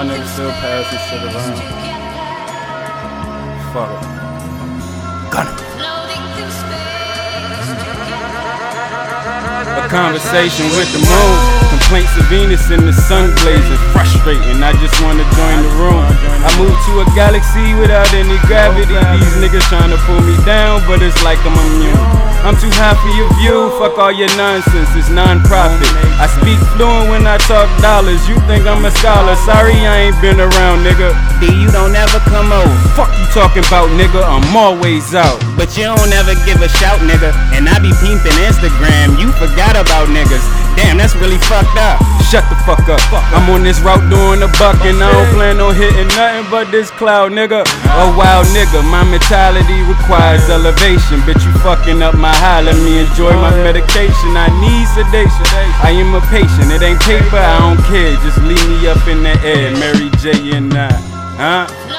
y'all niggas still passing shit around. Fuck it. Gunna. Conversation with the moon. Complaints of Venus in the sun blazing. Frustrating, I just wanna join the room. I moved to a galaxy without any gravity. These niggas trying to pull me down, but it's like I'm immune. I'm too high for your view, fuck all your nonsense, it's non-profit. I speak fluent when I talk dollars, you think I'm a scholar. Sorry I ain't been around, nigga. D, you don't ever come over. Fuck you talking about, nigga, I'm always out. But you don't ever give a shout, nigga. And I be peeping Instagram, you forgot about niggas. Damn, that's really fucked up. Shut the fuck up. Fuck I'm on this route doing a buck and I don't plan on hitting nothing but this cloud, nigga. A wild nigga, my mentality requires elevation. Bitch, you fucking up my high. Let me enjoy my medication. I need sedation. I am a patient. It ain't paper, I don't care. Just leave me up in the air, Mary J and I. Huh?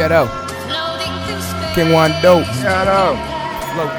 Yeah, though. King Juan Dope. Yeah, though. Float.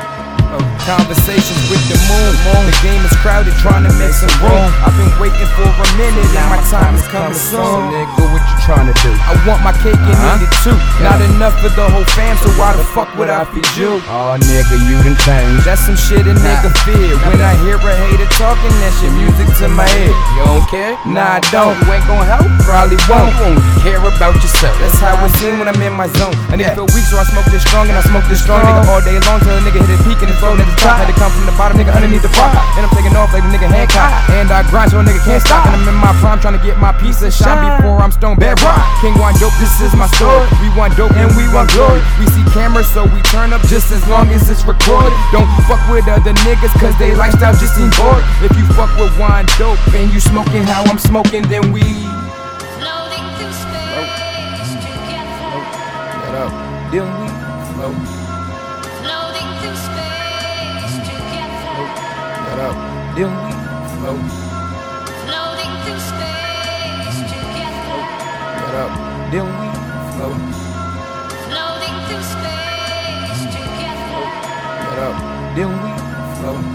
Conversations with the moon. The game is crowded, trying to make some room. I've been waiting for a minute, and my time is coming soon. Nigga, what you trying to do? I want my cake and eat it too. Uh-huh. Not enough for the whole fam, so why the fuck would I feed you? Oh, nigga, you done changed. That's some shit a nigga fear. When I hear a hater talking, that shit music to my head. You don't care? Nah, I oh, don't. You ain't gonna help? Probably won't. Care about yourself. That's how it seem when I'm in my zone. I need to feel weak, so I smoke this strong and I smoke this strong. Nigga all day long till a nigga hit a peak and it's at the top. Had to come from the bottom, nigga underneath the rock. And I'm taking off like the nigga Hancock. And I grind so a nigga can't stop. And I'm in my prime trying to get my piece of shine before I'm stone bedrock. King Juan Dope, this is my story. We want dope and we want glory. We see cameras, so we turn up just as long as it's recorded. Don't fuck with other niggas, cause they lifestyle just seem bored. If you fuck with Juan Dope and you smoking how I'm smoking, then we. Float. Float. What up? Then we float. Floating through space together. What up? Then we float. Floating through space together. What up? Then we float. Floating through space together. What up? Then we float.